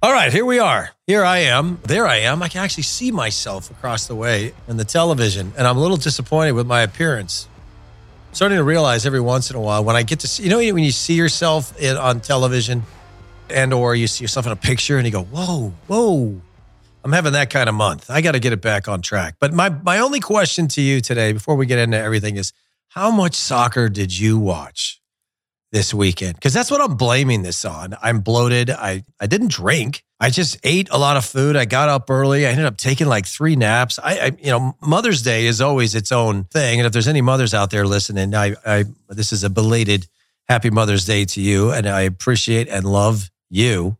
All right, here we are. Here I am. There I am. I can actually see myself across the way in the television, and I'm a little disappointed with my appearance. I'm starting to realize every once in a while when I get to see, you know, when you see yourself in, on television and or you see yourself in a picture and you go, whoa, whoa, I'm having that kind of month. I got to get it back on track. But my, my only question to you today, before we get into everything, is how much soccer did you watch? This weekend because that's what I'm blaming this on. I'm bloated. I, I didn't drink. I just ate a lot of food. I got up early. I ended up taking like three naps. I, I you know, Mother's Day is always its own thing. And if there's any mothers out there listening, I, I this is a belated happy Mother's Day to you. And I appreciate and love you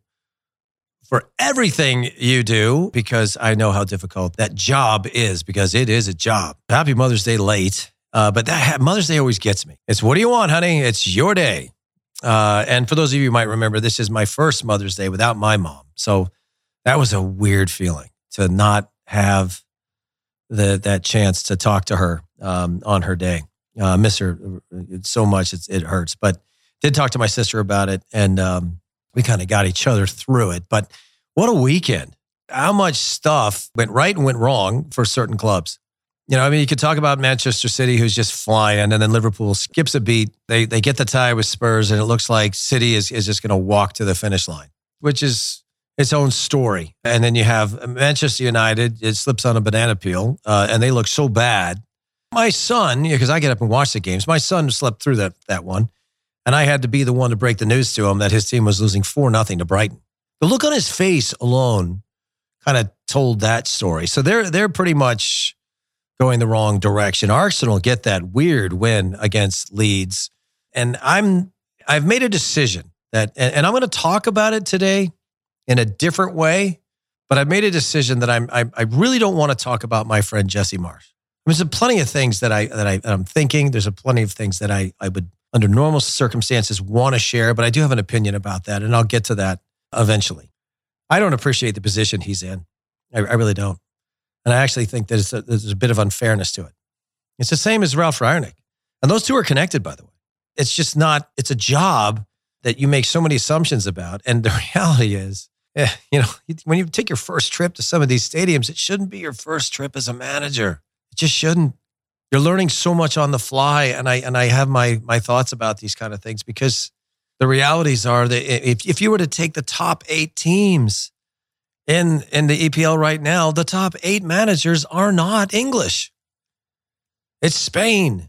for everything you do because I know how difficult that job is because it is a job. Happy Mother's Day late. Uh, but that Mother's Day always gets me. It's what do you want, honey? It's your day. Uh, and for those of you who might remember, this is my first Mother's Day without my mom. So that was a weird feeling to not have the that chance to talk to her um, on her day. Uh, miss her uh, so much; it hurts. But did talk to my sister about it, and um, we kind of got each other through it. But what a weekend! How much stuff went right and went wrong for certain clubs. You know, I mean, you could talk about Manchester City, who's just flying, and then Liverpool skips a beat. They they get the tie with Spurs, and it looks like City is is just going to walk to the finish line, which is its own story. And then you have Manchester United; it slips on a banana peel, uh, and they look so bad. My son, because I get up and watch the games, my son slept through that that one, and I had to be the one to break the news to him that his team was losing four nothing to Brighton. The look on his face alone kind of told that story. So they're they're pretty much going the wrong direction. Arsenal get that weird win against Leeds. And I'm I've made a decision that and, and I'm going to talk about it today in a different way, but I've made a decision that I'm I, I really don't want to talk about my friend Jesse Marsch. I mean, there's plenty of things that I that I that I'm thinking. There's a plenty of things that I I would under normal circumstances want to share, but I do have an opinion about that, and I'll get to that eventually. I don't appreciate the position he's in. I, I really don't. And I actually think that a, there's a bit of unfairness to it. It's the same as Ralph Rangnick. And those two are connected, by the way. It's just not, it's a job that you make so many assumptions about. And the reality is, eh, you know, when you take your first trip to some of these stadiums, it shouldn't be your first trip as a manager. It just shouldn't. You're learning so much on the fly. And I, and I have my, my thoughts about these kind of things because the realities are that if, if you were to take the top eight teams in in the EPL right now, the top eight managers are not English. It's Spain,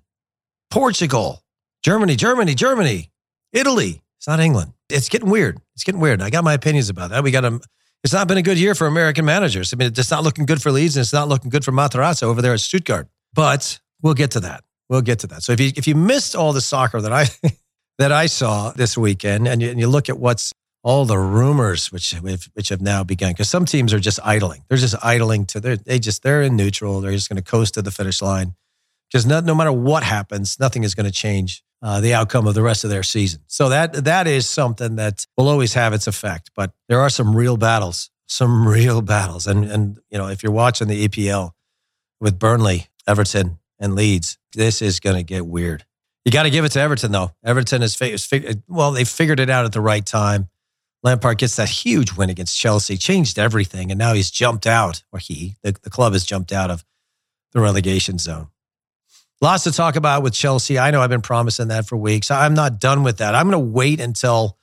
Portugal, Germany, Germany, Germany, Italy. It's not England. It's getting weird. It's getting weird. I got my opinions about that. We got a. It's not been a good year for American managers. I mean, it's not looking good for Leeds, and it's not looking good for Matarazzo over there at Stuttgart. But we'll get to that. We'll get to that. So if you if you missed all the soccer that I that I saw this weekend, and you, and you look at what's all the rumors which which have now begun because some teams are just idling. They're just idling to they they just they're in neutral. They're just going to coast to the finish line because no, no matter what happens, nothing is going to change uh, the outcome of the rest of their season. So that that is something that will always have its effect. But there are some real battles, some real battles, and and you know if you're watching the EPL with Burnley, Everton, and Leeds, this is going to get weird. You got to give it to Everton though. Everton is, is well, they figured it out at the right time Lampard gets that huge win against Chelsea, changed everything, and now he's jumped out, or he, the, the club has jumped out of the relegation zone. Lots to talk about with Chelsea. I know I've been promising that for weeks. I'm not done with that. I'm going to wait until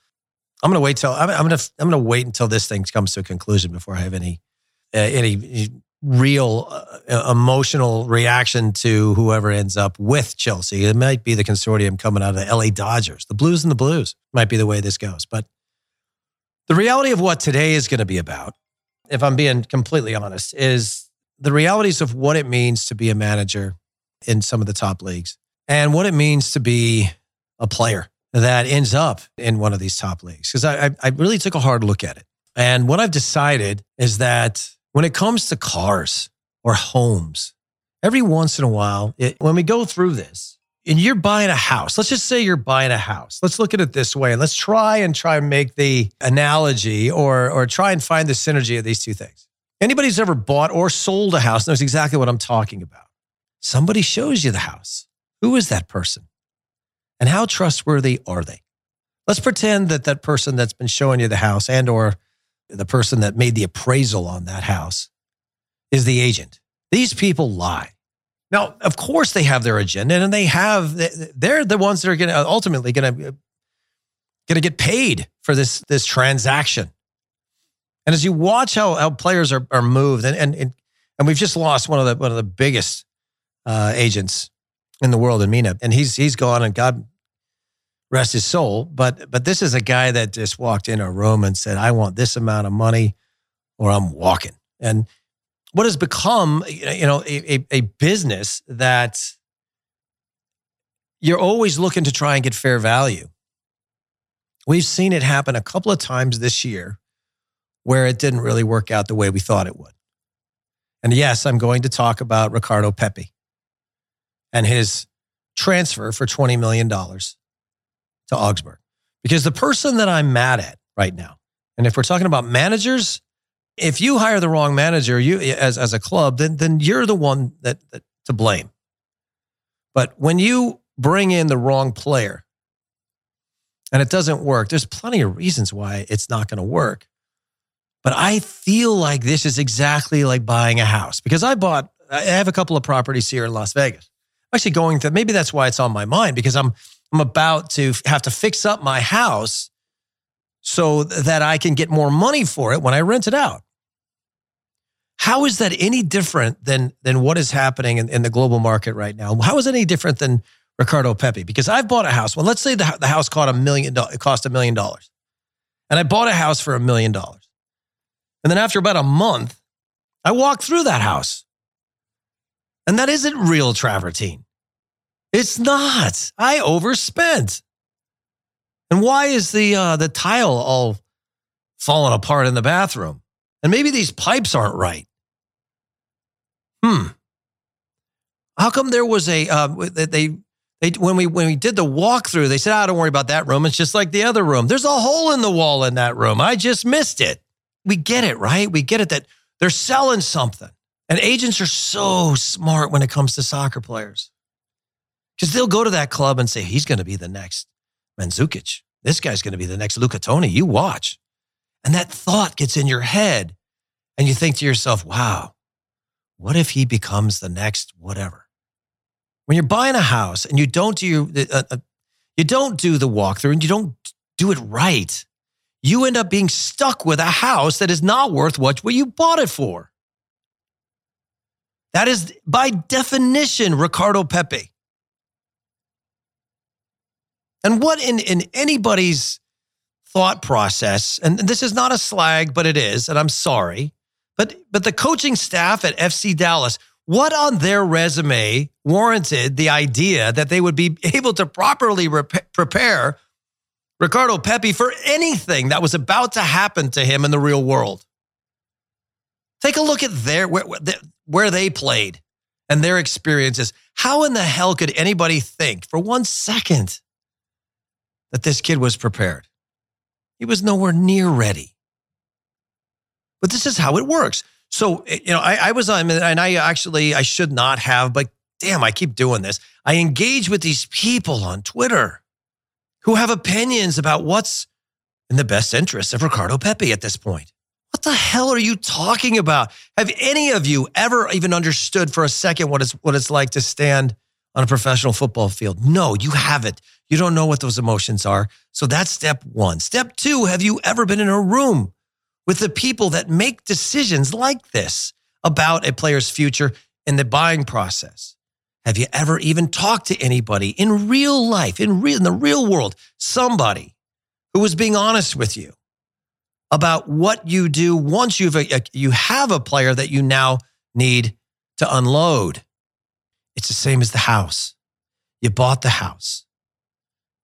I'm going to wait till I'm, I'm going to I'm going to wait until this thing comes to a conclusion before I have any uh, any real uh, emotional reaction to whoever ends up with Chelsea. It might be the consortium coming out of the LA Dodgers, the Blues and the Blues might be the way this goes, but the reality of what today is going to be about, if I'm being completely honest, is the realities of what it means to be a manager in some of the top leagues and what it means to be a player that ends up in one of these top leagues. Because I, I really took a hard look at it. And what I've decided is that when it comes to cars or homes, every once in a while, it, when we go through this, and you're buying a house. Let's just say you're buying a house. Let's look at it this way. Let's try and try and make the analogy or or try and find the synergy of these two things. Anybody who's ever bought or sold a house knows exactly what I'm talking about. Somebody shows you the house. Who is that person? And how trustworthy are they? Let's pretend that that person that's been showing you the house and or the person that made the appraisal on that house is the agent. These people lie. Now, of course, they have their agenda, and they have they're the ones that are going to ultimately going to going to get paid for this this transaction. And as you watch how, how players are, are moved, and, and and we've just lost one of the one of the biggest uh, agents in the world in Mino, and he's he's gone, and God rest his soul. But but this is a guy that just walked in a room and said, "I want this amount of money, or I'm walking." And what has become, you know, a, a business that you're always looking to try and get fair value. We've seen it happen a couple of times this year where it didn't really work out the way we thought it would. And yes, I'm going to talk about Ricardo Pepi and his transfer for $20 million to Augsburg. Because the person that I'm mad at right now, and if we're talking about managers, if you hire the wrong manager, you as as a club, then then you're the one that, that to blame. But when you bring in the wrong player and it doesn't work, there's plenty of reasons why it's not going to work. But I feel like this is exactly like buying a house because I bought, I have a couple of properties here in Las Vegas. I'm actually going to, maybe that's why it's on my mind because I'm, I'm about to have to fix up my house so that I can get more money for it when I rent it out. How is that any different than than what is happening in, in the global market right now? How is it any different than Ricardo Pepi? Because I've bought a house. Well, let's say the, the house cost a million. It cost a million dollars, and I bought a house for a million dollars. And then after about a month, I walked through that house, and that isn't real travertine. It's not. I overspent. And why is the uh, the tile all falling apart in the bathroom? And maybe these pipes aren't right. Hmm. How come there was a uh, they they when we when we did the walkthrough they said, "I oh, don't worry about that room. It's just like the other room. There's a hole in the wall in that room. I just missed it." We get it, right? We get it that they're selling something. And agents are so smart when it comes to soccer players. Because they'll go to that club and say, he's going to be the next Mandzukic. This guy's going to be the next Luca Toni. You watch. And that thought gets in your head. And you think to yourself, wow, what if he becomes the next whatever? When you're buying a house and you don't do uh, uh, you don't do the walkthrough and you don't do it right, you end up being stuck with a house that is not worth what, what you bought it for. That is by definition Ricardo Pepi. And what in, in anybody's thought process, and this is not a slag, but it is, and I'm sorry, but but the coaching staff at FC Dallas, what on their resume warranted the idea that they would be able to properly rep- prepare Ricardo Pepi for anything that was about to happen to him in the real world? Take a look at their where, where they played and their experiences. How in the hell could anybody think for one second that this kid was prepared? He was nowhere near ready. But this is how it works. So, eh, you know, I, I was on, and I actually, I should not have, but damn, I keep doing this. I engage with these people on Twitter who have opinions about what's in the best interest of Ricardo Pepi at this point. What the hell are you talking about? Have any of you ever even understood for a second what it's, what it's like to stand on a professional football field? No, you haven't. You don't know what those emotions are. So that's step one. Step two, have you ever been in a room with the people that make decisions like this about a player's future in the buying process? Have you ever even talked to anybody in real life, in real in the real world, somebody who was being honest with you about what you do once you've a, you have a player that you now need to unload? It's the same as the house. You bought the house.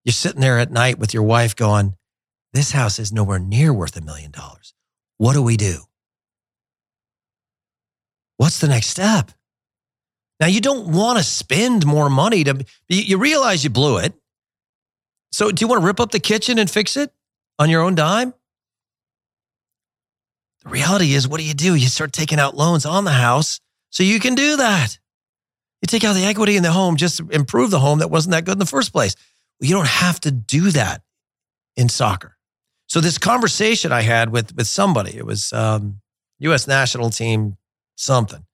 You're sitting there at night with your wife going, This house is nowhere near worth a million dollars. What do we do? What's the next step? Now, you don't want to spend more money to, you realize you blew it. So, do you want to rip up the kitchen and fix it on your own dime? The reality is, what do you do? You start taking out loans on the house so you can do that. You take out the equity in the home just to improve the home that wasn't that good in the first place. Well, you don't have to do that in soccer. So this conversation I had with with somebody, it was um, U.S. national team something,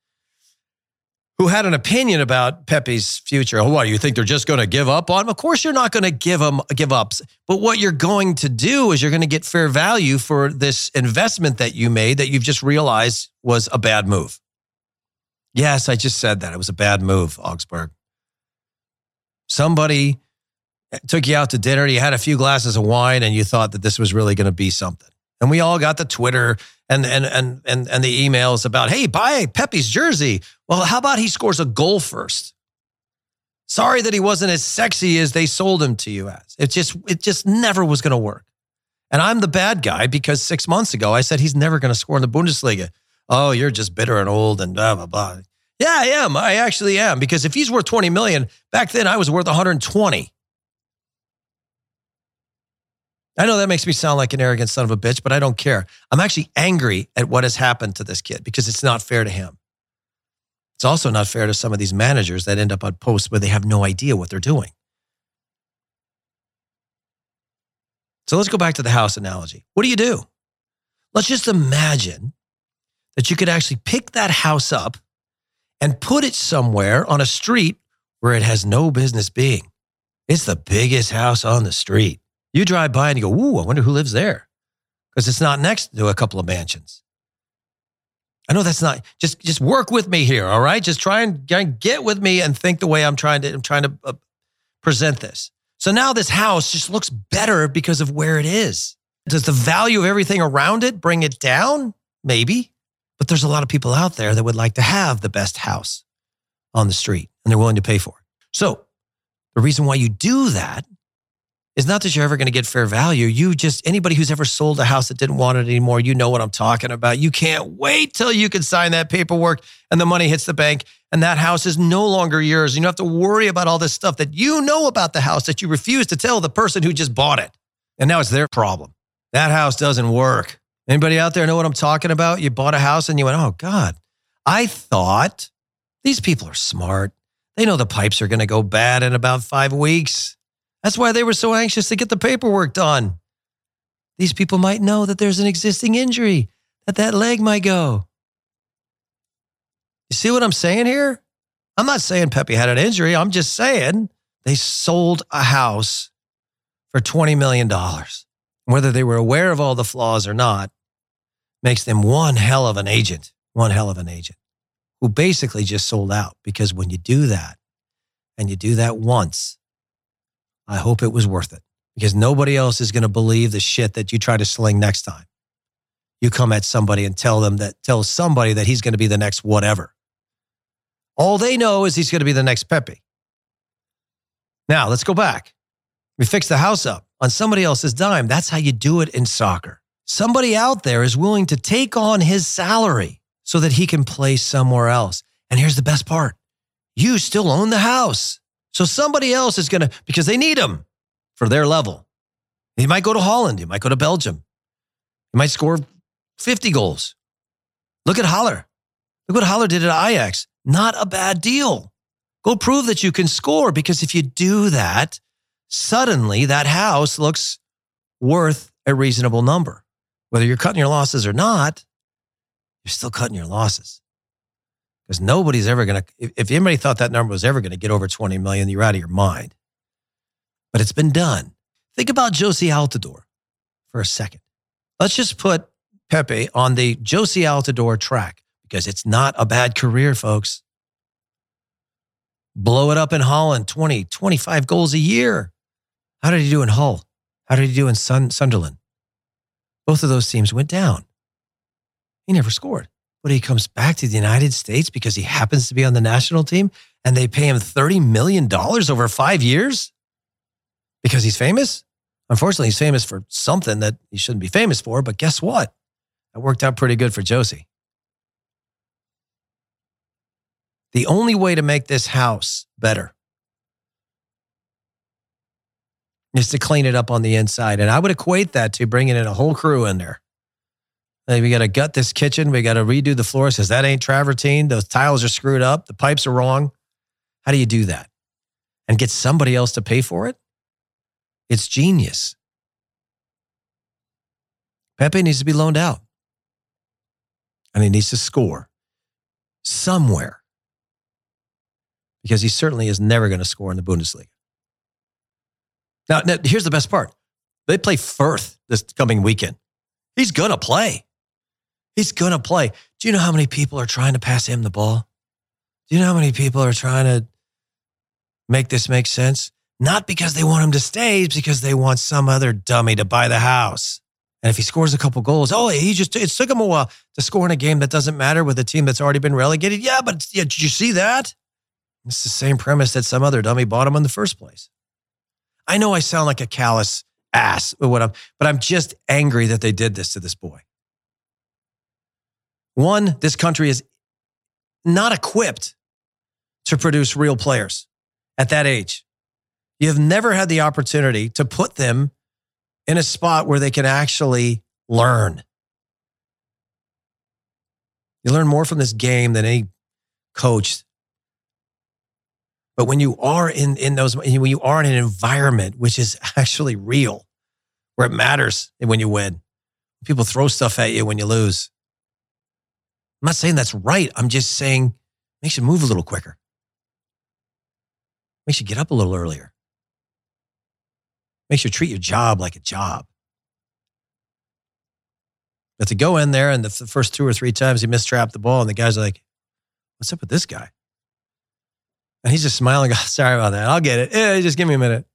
who had an opinion about Pepi's future. Oh, what you think they're just going to give up on him? Of course, you're not going to give them give up. But what you're going to do is you're going to get fair value for this investment that you made that you've just realized was a bad move. Yes, I just said that it was a bad move, Augsburg. Somebody took you out to dinner, you had a few glasses of wine, and you thought that this was really going to be something. And we all got the Twitter and and and and and the emails about, hey, buy Pepi's jersey. Well, how about he scores a goal first? Sorry that he wasn't as sexy as they sold him to you as. It just it just never was going to work. And I'm the bad guy because six months ago I said he's never going to score in the Bundesliga. Oh, you're just bitter and old and blah blah blah. Yeah, I am. I actually am because if he's worth 20 million, back then I was worth 120. I know that makes me sound like an arrogant son of a bitch, but I don't care. I'm actually angry at what has happened to this kid because it's not fair to him. It's also not fair to some of these managers that end up on posts where they have no idea what they're doing. So let's go back to the house analogy. What do you do? Let's just imagine that you could actually pick that house up and put it somewhere on a street where it has no business being. It's the biggest house on the street. You drive by and you go, Ooh, I wonder who lives there. Because it's not next to a couple of mansions. I know that's not just just work with me here, all right? Just try and get with me and think the way I'm trying to I'm trying to uh, present this. So now this house just looks better because of where it is. Does the value of everything around it bring it down? Maybe. But there's a lot of people out there that would like to have the best house on the street and they're willing to pay for it. So the reason why you do that is not that you're ever going to get fair value. You just, anybody who's ever sold a house that didn't want it anymore, you know what I'm talking about. You can't wait till you can sign that paperwork and the money hits the bank and that house is no longer yours. You don't have to worry about all this stuff that you know about the house that you refuse to tell the person who just bought it. And now it's their problem. That house doesn't work. Anybody out there know what I'm talking about? You bought a house and you went, oh God, I thought these people are smart. They know the pipes are going to go bad in about five weeks. That's why they were so anxious to get the paperwork done. These people might know that there's an existing injury, that that leg might go. You see what I'm saying here? I'm not saying Pepi had an injury. I'm just saying they sold a house for $20 million. Whether they were aware of all the flaws or not makes them one hell of an agent, one hell of an agent who basically just sold out. Because when you do that and you do that once, I hope it was worth it because nobody else is going to believe the shit that you try to sling next time. You come at somebody and tell them that, tell somebody that he's going to be the next whatever. All they know is he's going to be the next Pepi. Now, let's go back. We fix the house up on somebody else's dime. That's how you do it in soccer. Somebody out there is willing to take on his salary so that he can play somewhere else. And here's the best part you still own the house. So somebody else is going to, because they need him for their level. He might go to Holland. He might go to Belgium. He might score 50 goals. Look at Haller. Look what Haller did at Ajax. Not a bad deal. Go prove that you can score because if you do that, suddenly that house looks worth a reasonable number. Whether you're cutting your losses or not, you're still cutting your losses because nobody's ever going to, if anybody thought that number was ever going to get over 20 million, you're out of your mind. But it's been done. Think about Jozy Altidore for a second. Let's just put Pepi on the Jozy Altidore track because it's not a bad career, folks. Blow it up in Holland, 20, 25 goals a year. How did he do in Hull? How did he do in Sunderland? Both of those teams went down. He never scored but he comes back to the United States because he happens to be on the national team and they pay him $30 million over five years because he's famous? Unfortunately, he's famous for something that he shouldn't be famous for, but guess what? That worked out pretty good for Jozy. The only way to make this house better is to clean it up on the inside. And I would equate that to bringing in a whole crew in there. Like we got to gut this kitchen. We got to redo the floors because that ain't travertine. Those tiles are screwed up. The pipes are wrong. How do you do that? And get somebody else to pay for it? It's genius. Pepi needs to be loaned out. And he needs to score somewhere because he certainly is never going to score in the Bundesliga. Now, now, here's the best part they play Fürth this coming weekend. He's going to play. He's going to play. Do you know how many people are trying to pass him the ball? Do you know how many people are trying to make this make sense? Not because they want him to stay, it's because they want some other dummy to buy the house. And if he scores a couple goals, oh, he just, it took him a while to score in a game that doesn't matter with a team that's already been relegated. Yeah, but yeah, did you see that? It's the same premise that some other dummy bought him in the first place. I know I sound like a callous ass, but, what I'm, but I'm just angry that they did this to this boy. One, this country is not equipped to produce real players at that age. You have never had the opportunity to put them in a spot where they can actually learn. You learn more from this game than any coach. But when you are in, in those, when you are in an environment which is actually real, where it matters when you win, people throw stuff at you when you lose. I'm not saying that's right. I'm just saying makes you move a little quicker, makes you get up a little earlier makes you treat your job like a job. But to go in there and the first two or three times he mistrapped the ball, and the guy's like, What's up with this guy? And he's just smiling. Oh, sorry about that. I'll get it. Yeah, just give me a minute.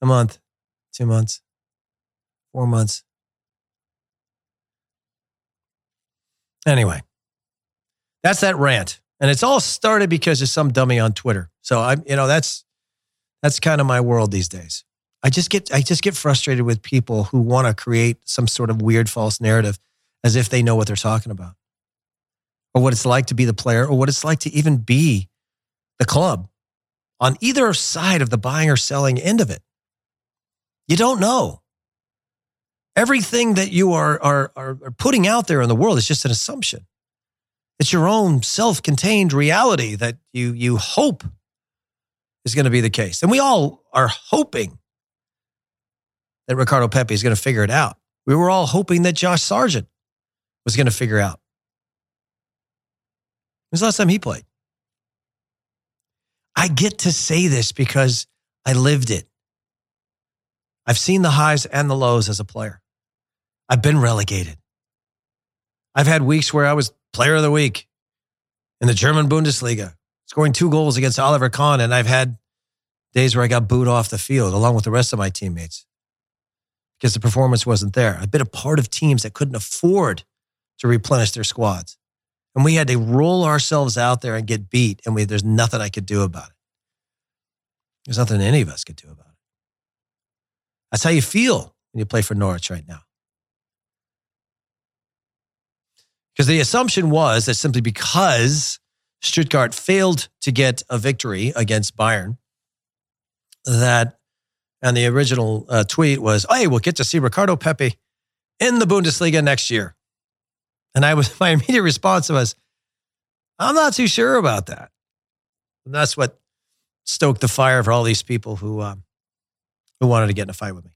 A month, two months, four months. Anyway, that's that rant. And it's all started because of some dummy on Twitter. So I'm, you know, that's that's kind of my world these days. I just get I just get frustrated with people who want to create some sort of weird false narrative as if they know what they're talking about. Or what it's like to be the player or what it's like to even be the club on either side of the buying or selling end of it. You don't know. Everything that you are, are, are putting out there in the world is just an assumption. It's your own self contained reality that you, you hope is going to be the case. And we all are hoping that Ricardo Pepi is going to figure it out. We were all hoping that Josh Sargent was going to figure out. When's the last time he played? I get to say this because I lived it. I've seen the highs and the lows as a player. I've been relegated. I've had weeks where I was player of the week in the German Bundesliga, scoring two goals against Oliver Kahn. And I've had days where I got booed off the field along with the rest of my teammates because the performance wasn't there. I've been a part of teams that couldn't afford to replenish their squads. And we had to roll ourselves out there and get beat. And we, there's nothing I could do about it. There's nothing any of us could do about it. That's how you feel when you play for Norwich right now. Because the assumption was that simply because Stuttgart failed to get a victory against Bayern, that and the original uh, tweet was, "Hey, we'll get to see Ricardo Pepi in the Bundesliga next year." And I was my immediate response was, "I'm not too sure about that." And that's what stoked the fire for all these people who um, who wanted to get in a fight with me.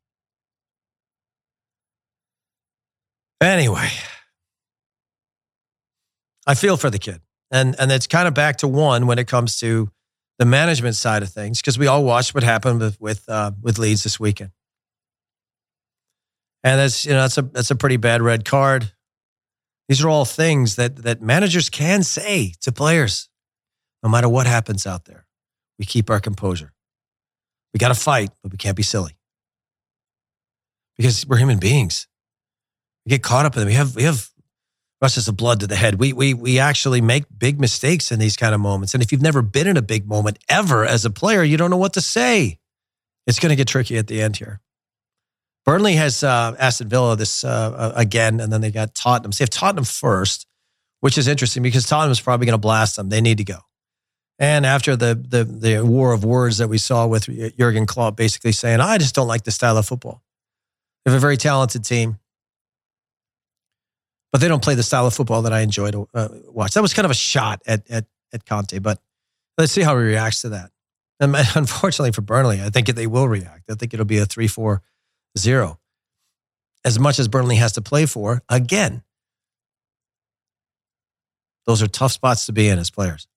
Anyway, I feel for the kid, and and it's kind of back to one when it comes to the management side of things because we all watched what happened with with, uh, with Leeds this weekend, and that's you know that's a that's a pretty bad red card. These are all things that that managers can say to players, no matter what happens out there. We keep our composure. We got to fight, but we can't be silly because we're human beings. We get caught up in them. We have we have rushes of blood to the head. We, we, we actually make big mistakes in these kind of moments. And if you've never been in a big moment ever as a player, you don't know what to say. It's going to get tricky at the end here. Burnley has uh, Aston Villa this uh, uh, again, and then they got Tottenham. So they have Tottenham first, which is interesting because Tottenham is probably going to blast them. They need to go. And after the, the the war of words that we saw with Jurgen Klopp, basically saying, "I just don't like the style of football." They have a very talented team but they don't play the style of football that I enjoy to uh, watch. That was kind of a shot at, at, at Conte, but let's see how he reacts to that. And unfortunately for Burnley, I think they will react. I think it'll be a 3 4 0. as much as Burnley has to play for, again, those are tough spots to be in as players.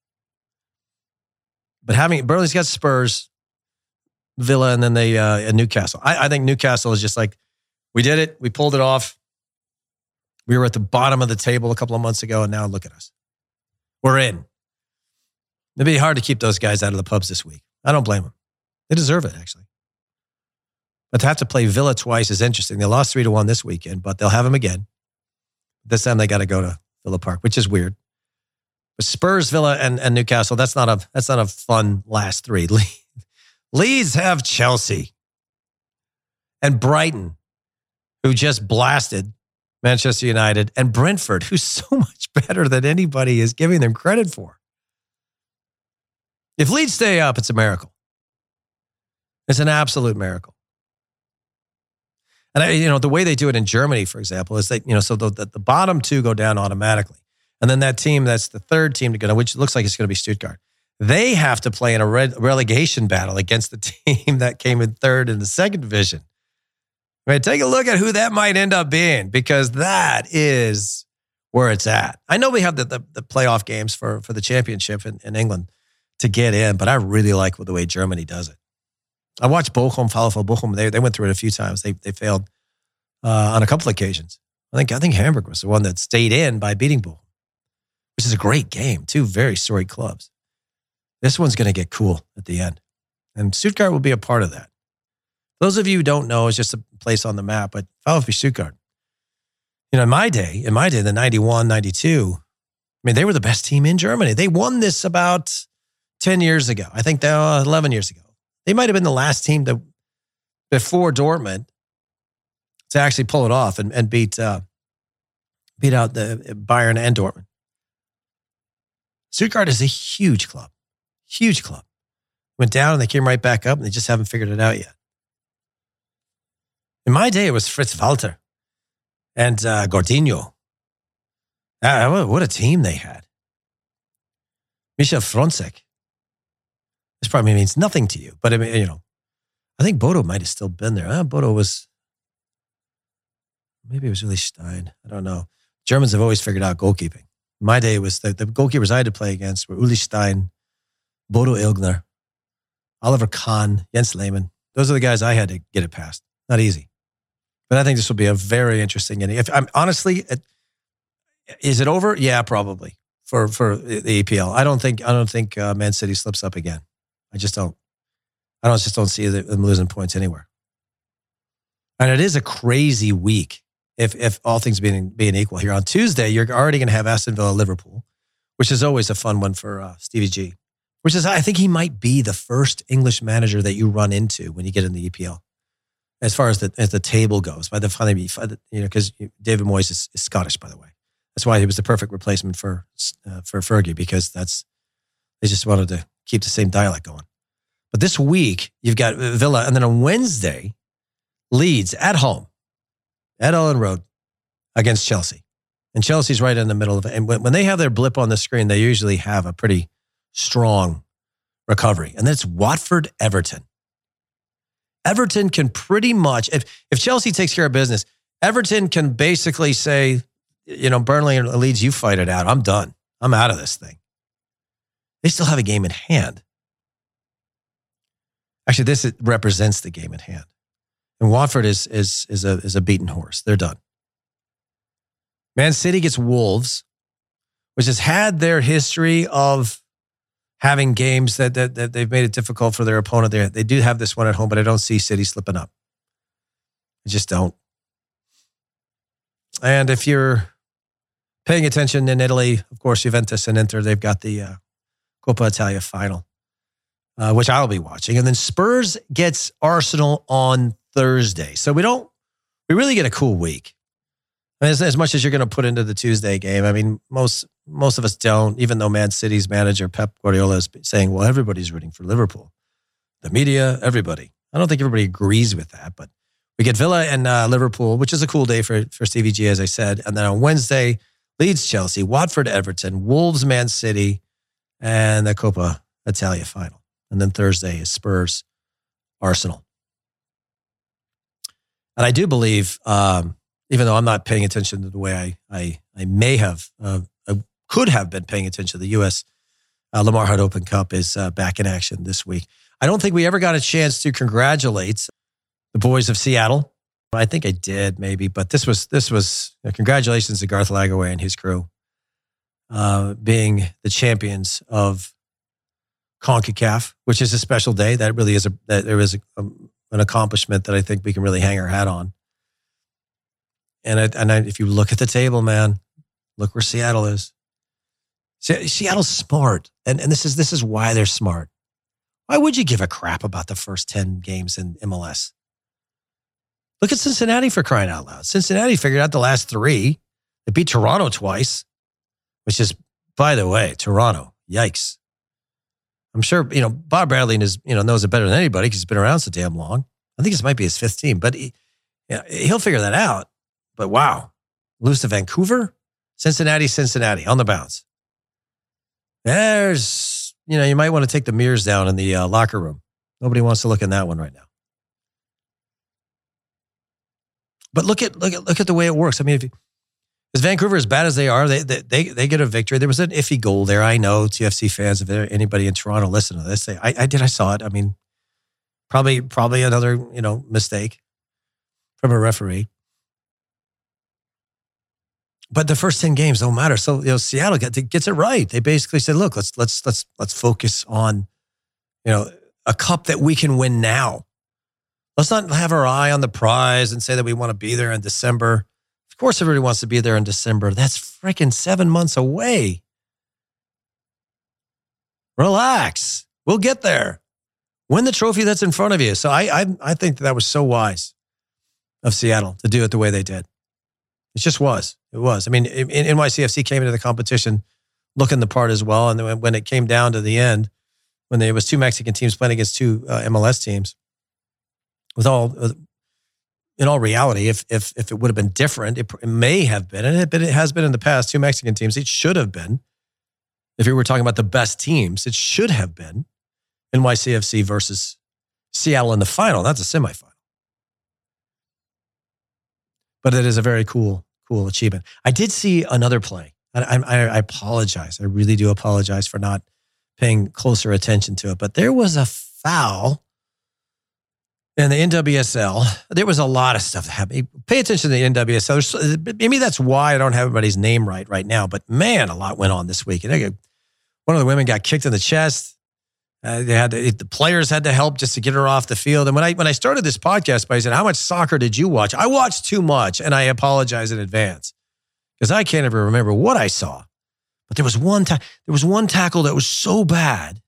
But having Burnley's got Spurs, Villa, and then they uh, Newcastle. I, I think Newcastle is just like we did it, we pulled it off. We were at the bottom of the table a couple of months ago, and now look at us. We're in. It'd be hard to keep those guys out of the pubs this week. I don't blame them. They deserve it, actually. But to have to play Villa twice is interesting. They lost three to one this weekend, but they'll have them again. This time they got to go to Villa Park, which is weird. But Spurs, Villa, and, and Newcastle, that's not a that's not a fun last three. Leeds have Chelsea and Brighton, who just blasted Manchester United, and Brentford, who's so much better than anybody is giving them credit for. If Leeds stay up, it's a miracle. It's an absolute miracle. And I, you know the way they do it in Germany, for example, is that you know so the, the, the bottom two go down automatically, and then that team that's the third team to go down, which looks like it's going to be Stuttgart. They have to play in a relegation battle against the team that came in third in the second division. Mean, take a look at who that might end up being because that is where it's at. I know we have the, the, the playoff games for, for the championship in, in England to get in, but I really like the way Germany does it. I watched Bochum, VfL Bochum. They, they went through it a few times. They, they failed uh, on a couple of occasions. I think, I think Hamburg was the one that stayed in by beating Bochum, which is a great game. Two very storied clubs. This one's going to get cool at the end. And Stuttgart will be a part of that. Those of you who don't know, it's just a place on the map, but VfB Stuttgart. You know, in my day, in my day, the 91, 92, I mean, they were the best team in Germany. They won this about 10 years ago. I think uh, 11 years ago. They might have been the last team to, before Dortmund to actually pull it off and, and beat, uh, beat out the Bayern and Dortmund. Stuttgart is a huge club. Huge club. Went down and they came right back up and they just haven't figured it out yet. In my day, it was Fritz Walter and uh, Gaudino. Uh, what a team they had. Michel Frontzeck. This probably means nothing to you, but I mean, you know, I think Bodo might have still been there. Uh, Bodo was, maybe it was Uli Stein. I don't know. Germans have always figured out goalkeeping. My day, was the, the goalkeepers I had to play against were Uli Stein, Bodo Illgner, Oliver Kahn, Jens Lehmann. Those are the guys I had to get it past. Not easy. But I think this will be a very interesting inning. If I'm honestly, is it over? Yeah, probably for for the EPL. I don't think I don't think uh, Man City slips up again. I just don't. I don't just don't see them losing points anywhere. And it is a crazy week if if all things being being equal. Here on Tuesday, you're already going to have Aston Villa Liverpool, which is always a fun one for uh, Stevie G which is I think he might be the first English manager that you run into when you get in the EPL, as far as the as the table goes. By the time you know, because David Moyes is, is, Scottish, by the way. That's why he was the perfect replacement for uh, for Fergie because that's they just wanted to keep the same dialect going. But this week you've got Villa, and then on Wednesday, Leeds at home, at Elland Road, against Chelsea, and Chelsea's right in the middle of it. And when, when they have their blip on the screen, they usually have a pretty strong recovery, and that's Watford Everton. Everton can pretty much, if, if Chelsea takes care of business, Everton can basically say, you know, Burnley and Leeds, you fight it out. I'm done. I'm out of this thing. They still have a game in hand. Actually, this represents the game in hand. And Watford is, is, is, a, is a beaten horse. They're done. Man City gets Wolves, which has had their history of having games that, that, that they've made it difficult for their opponent. They, they do have this one at home, but I don't see City slipping up. I just don't. And if you're paying attention in Italy, of course, Juventus and Inter, they've got the uh, Coppa Italia final, uh, which I'll be watching. And then Spurs gets Arsenal on Thursday. So we don't, we really get a cool week. As, as much as you're going to put into the Tuesday game, I mean, most most of us don't. Even though Man City's manager Pep Guardiola is saying, "Well, everybody's rooting for Liverpool," the media, everybody. I don't think everybody agrees with that, but we get Villa and uh, Liverpool, which is a cool day for for Stevie G, as I said. And then on Wednesday, Leeds, Chelsea, Watford, Everton, Wolves, Man City, and the Coppa Italia final. And then Thursday is Spurs, Arsenal. And I do believe, um, even though I'm not paying attention to the way I I, I may have, uh, could have been paying attention to the U.S. Uh, Lamar Hunt Open Cup is uh, back in action this week. I don't think we ever got a chance to congratulate the boys of Seattle. I think I did maybe, but this was this was uh, congratulations to Garth Lagerwey and his crew uh, being the champions of CONCACAF, which is a special day. That really is a that there is a, um, an accomplishment that I think we can really hang our hat on. And I, and I, if you look at the table, man, look where Seattle is. Seattle's smart, and and this is this is why they're smart. Why would you give a crap about the first ten games in MLS? Look at Cincinnati for crying out loud. Cincinnati figured out the last three. They beat Toronto twice, which is, by the way, Toronto. Yikes. I'm sure, you know, Bob Bradley is, you know, knows it better than anybody because he's been around so damn long. I think this might be his fifth team, but he, he'll figure that out. But wow, lose to Vancouver, Cincinnati, Cincinnati on the bounce. There's, you know, you might want to take the mirrors down in the uh, locker room. Nobody wants to look in that one right now. But look at look at look at the way it works. I mean, if you, is Vancouver as bad as they are, they, they they get a victory. There was an iffy goal there. I know TFC fans. If anybody in Toronto listen to this, say I, I did. I saw it. I mean, probably probably another you know mistake from a referee. But the first ten games don't matter. So you know, Seattle gets it right. They basically said, "Look, let's let's let's let's focus on you know a cup that we can win now." Let's not have our eye on the prize and say that we want to be there in December. Of course, everybody wants to be there in December. That's freaking seven months away. Relax. We'll get there. Win the trophy that's in front of you. So I, I, I think that, that was so wise of Seattle to do it the way they did. It just was. It was. I mean, NYCFC came into the competition looking the part as well. And when it came down to the end, when there was two Mexican teams playing against two uh, MLS teams, with all in all reality, if if if it would have been different, it, it may have been, and it, it has been in the past. Two Mexican teams, it should have been. If you were talking about the best teams, it should have been NYCFC versus Seattle in the final. That's a semifinal, but it is a very cool cool achievement. I did see another play. I, I, I apologize. I really do apologize for not paying closer attention to it, but there was a foul and the NWSL, there was a lot of stuff that happened. Pay attention to the NWSL. Maybe that's why I don't have everybody's name right right now. But man, a lot went on this week. And one of the women got kicked in the chest. Uh, they had to, the players had to help just to get her off the field. And when I when I started this podcast, I said, "How much soccer did you watch?" I watched too much, and I apologize in advance because I can't ever remember what I saw. But there was one ta- there was one tackle that was so bad.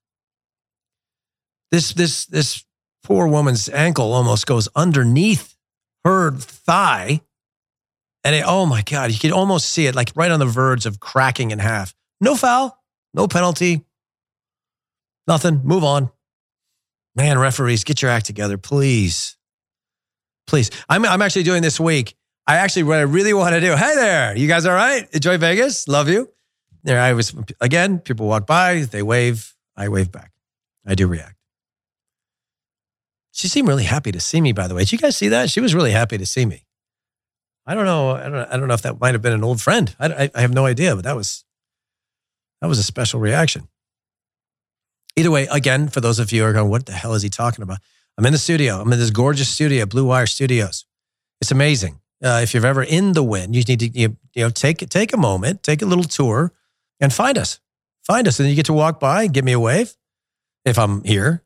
This this this poor woman's ankle almost goes underneath her thigh. And it, oh my God, you could almost see it like right on the verge of cracking in half. No foul, no penalty, nothing. Move on. Man, referees, get your act together, please. Please. I'm, I'm actually doing this week. I actually, what I really want to do, hey there, you guys all right? Enjoy Vegas. Love you. There I was, again, people walk by, they wave, I wave back. I do react. She seemed really happy to see me, by the way. Did you guys see that? She was really happy to see me. I don't know. I don't, I don't know if that might have been an old friend. I, I, I have no idea, but that was, that was a special reaction. Either way, again, for those of you who are going, what the hell is he talking about? I'm in the studio. I'm in this gorgeous studio, Blue Wire Studios. It's amazing. Uh, if you're ever in the Wynn, you need to you, you know take take a moment, take a little tour, and find us. Find us, and you get to walk by, give me a wave if I'm here.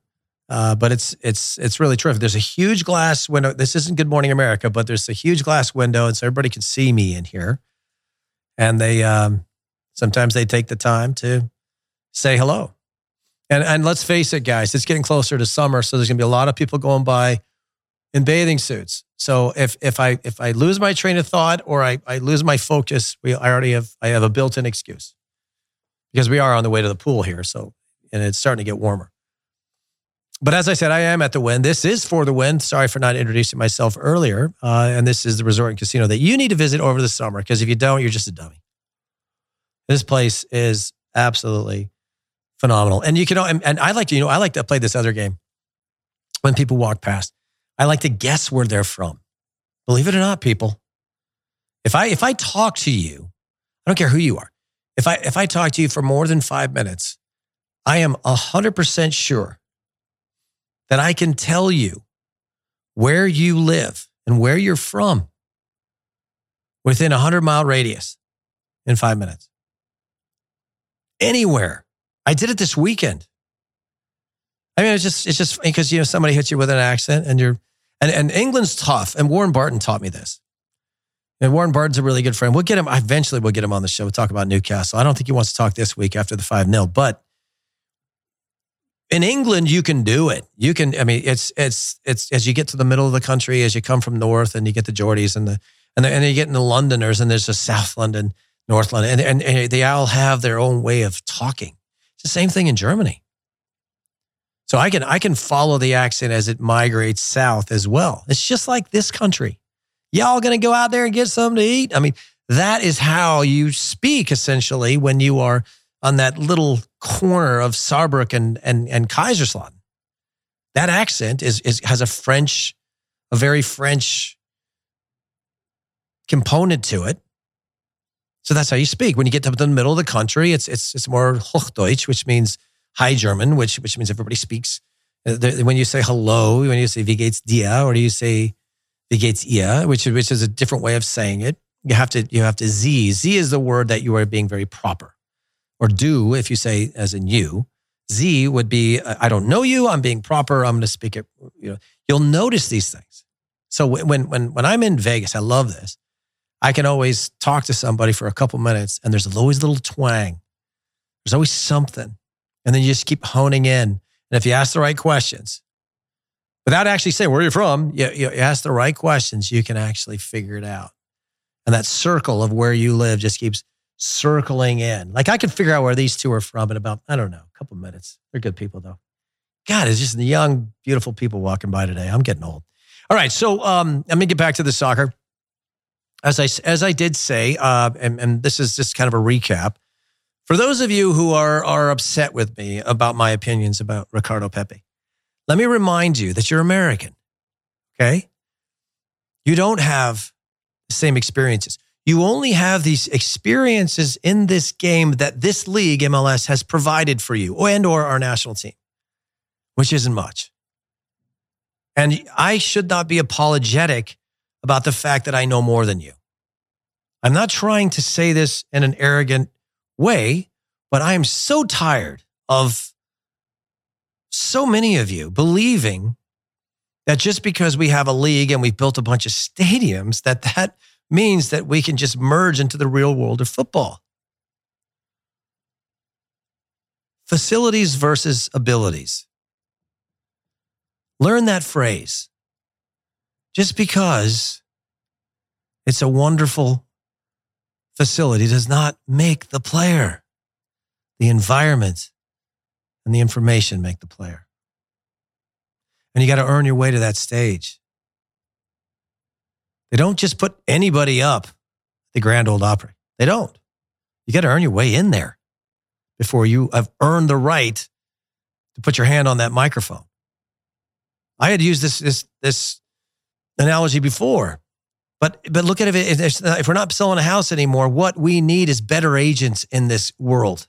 Uh, but it's it's it's really terrific. There's a huge glass window. This isn't Good Morning America, but there's a huge glass window, and so everybody can see me in here. And they um, sometimes they take the time to say hello. And and let's face it, guys, it's getting closer to summer, so there's gonna be a lot of people going by in bathing suits. So if if I if I lose my train of thought or I, I lose my focus, we I already have I have a built-in excuse because we are on the way to the pool here. So and it's starting to get warmer. But as I said, I am at the Wynn. This is for the Wynn. Sorry for not introducing myself earlier. Uh, and this is the resort and casino that you need to visit over the summer because if you don't, you're just a dummy. This place is absolutely phenomenal. And you can, and, and I like to, you know, I like to play this other game when people walk past. I like to guess where they're from. Believe it or not, people. If I if I talk to you, I don't care who you are. If I if I talk to you for more than five minutes, I am hundred percent sure that I can tell you where you live and where you're from within a hundred mile radius in five minutes. Anywhere. I did it this weekend. I mean, it's just it's just because you know somebody hits you with an accent and you're and, and England's tough. And Warren Barton taught me this. And Warren Barton's a really good friend. We'll get him, eventually we'll get him on the show. We'll talk about Newcastle. I don't think he wants to talk this week after the 5 0, but in England, you can do it. You can, I mean, it's, it's, it's, as you get to the middle of the country, as you come from north and you get the Geordies and the, and, the, and you get into Londoners and there's a South London, North London, and, and, and they all have their own way of talking. It's the same thing in Germany. So I can, I can follow the accent as it migrates south as well. It's just like this country y'all to go out there and get something to eat? I mean, that is how you speak essentially when you are on that little corner of Saarbrück and, and, and Kaiserslautern. That accent is, is, has a French, a very French component to it. So that's how you speak. When you get to the middle of the country, it's, it's, it's more Hochdeutsch, which means High German, which, which means everybody speaks. Uh, when you say hello, when you say wie geht's dir, or do you say the gates ear, which which is a different way of saying it. You have to you have to z. Z is the word that you are being very proper. Or do if you say as in you. Z would be I don't know you. I'm being proper. I'm going to speak it. You know, you'll notice these things. So when when when I'm in Vegas, I love this. I can always talk to somebody for a couple minutes, and there's always a little twang. There's always something, and then you just keep honing in. And if you ask the right questions, without actually saying where you're you from, you, you ask the right questions, you can actually figure it out. And that circle of where you live just keeps circling in. Like I can figure out where these two are from in about, I don't know, a couple minutes. They're good people though. God, it's just the young, beautiful people walking by today. I'm getting old. All right. So um, let me get back to the soccer. As I, as I did say, uh, and, and this is just kind of a recap. For those of you who are, are upset with me about my opinions about Ricardo Pepi, let me remind you that you're American. Okay. You don't have the same experiences. You only have these experiences in this game that this league, MLS, has provided for you and or our national team, which isn't much. And I should not be apologetic about the fact that I know more than you. I'm not trying to say this in an arrogant way, but I am so tired of so many of you believing that just because we have a league and we've built a bunch of stadiums, that that means that we can just merge into the real world of football. Facilities versus abilities. Learn that phrase. Just because it's a wonderful facility does not make the player. The environment and the information make the player. And you got to earn your way to that stage. They don't just put anybody up the Grand Ole Opry. They don't. You got to earn your way in there before you have earned the right to put your hand on that microphone. I had used this this this analogy before, but but look at it. If we're not selling a house anymore, what we need is better agents in this world.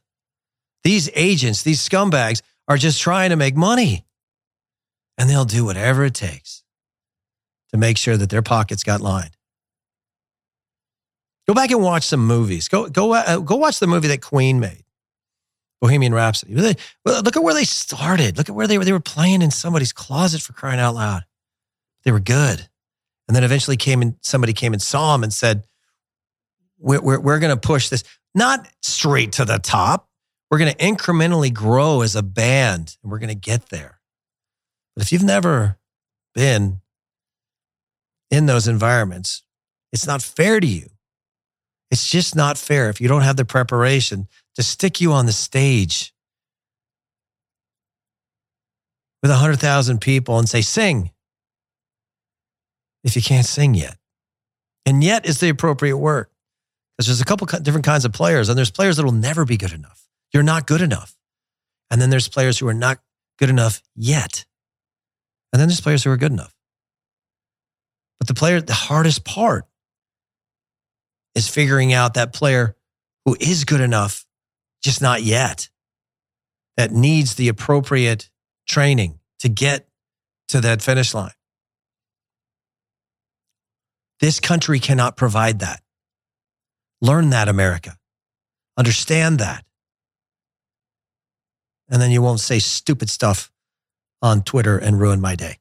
These agents, these scumbags, are just trying to make money. And they'll do whatever it takes to make sure that their pockets got lined. Go back and watch some movies. Go, go, uh, go watch the movie that Queen made, Bohemian Rhapsody. Look at where they started. Look at where they were. They were playing in somebody's closet for crying out loud. They were good. And then eventually came and somebody came and saw him and said, we're, we're, we're going to push this, not straight to the top, we're going to incrementally grow as a band and we're going to get there. But if you've never been in those environments, it's not fair to you. It's just not fair if you don't have the preparation to stick you on the stage with 100,000 people and say, sing, if you can't sing yet. And yet is the appropriate word because there's a couple different kinds of players, and there's players that will never be good enough. You're not good enough. And then there's players who are not good enough yet. And then there's players who are good enough. But the player, the hardest part is figuring out that player who is good enough, just not yet, that needs the appropriate training to get to that finish line. This country cannot provide that. Learn that, America. Understand that. And then you won't say stupid stuff on Twitter and ruin my day.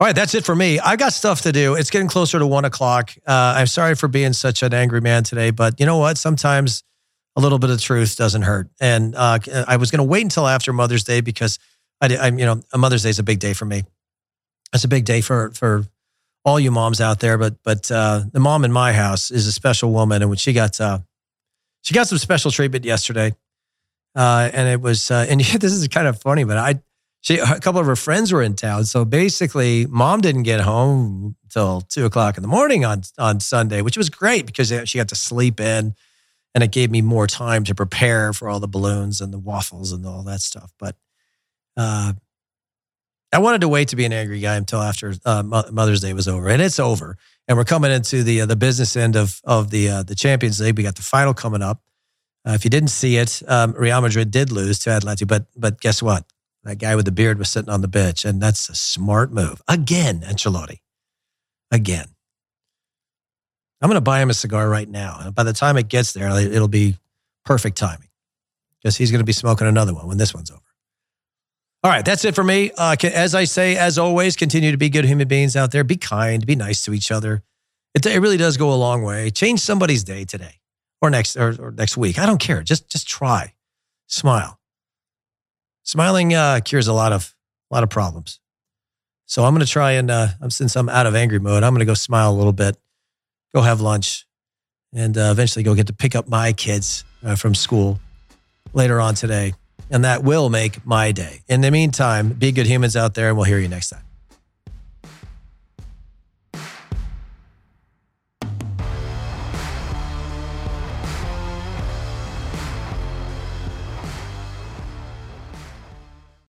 All right, that's it for me. I've got stuff to do. It's getting closer to one o'clock. Uh, I'm sorry for being such an angry man today, but you know what? Sometimes a little bit of truth doesn't hurt. And uh, I was going to wait until after Mother's Day because I, am you know, Mother's Day is a big day for me. It's a big day for for all you moms out there, but but uh, the mom in my house is a special woman, and when she got uh, she got some special treatment yesterday, uh, and it was uh, and this is kind of funny, but I she a couple of her friends were in town, so basically, mom didn't get home till two o'clock in the morning on on Sunday, which was great because she got to sleep in, and it gave me more time to prepare for all the balloons and the waffles and all that stuff. But uh, I wanted to wait to be an angry guy until after uh, Mother's Day was over, and it's over. And we're coming into the uh, the business end of of the uh, the Champions League. We got the final coming up. Uh, if you didn't see it, um, Real Madrid did lose to Atleti, but but guess what? That guy with the beard was sitting on the bench, and that's a smart move again, Ancelotti. Again, I'm going to buy him a cigar right now, and by the time it gets there, it'll be perfect timing because he's going to be smoking another one when this one's over. All right, that's it for me. Uh, as I say, as always, continue to be good human beings out there. Be kind, be nice to each other. It, it really does go a long way. Change somebody's day today or next or, or next week. I don't care. Just just try. Smile. Smiling uh, cures a lot of a lot of problems. So I'm going to try and uh, since I'm out of angry mode, I'm going to go smile a little bit, go have lunch, and uh, eventually go get to pick up my kids uh, from school later on today and that will make my day. In the meantime, be good humans out there, and we'll hear you next time.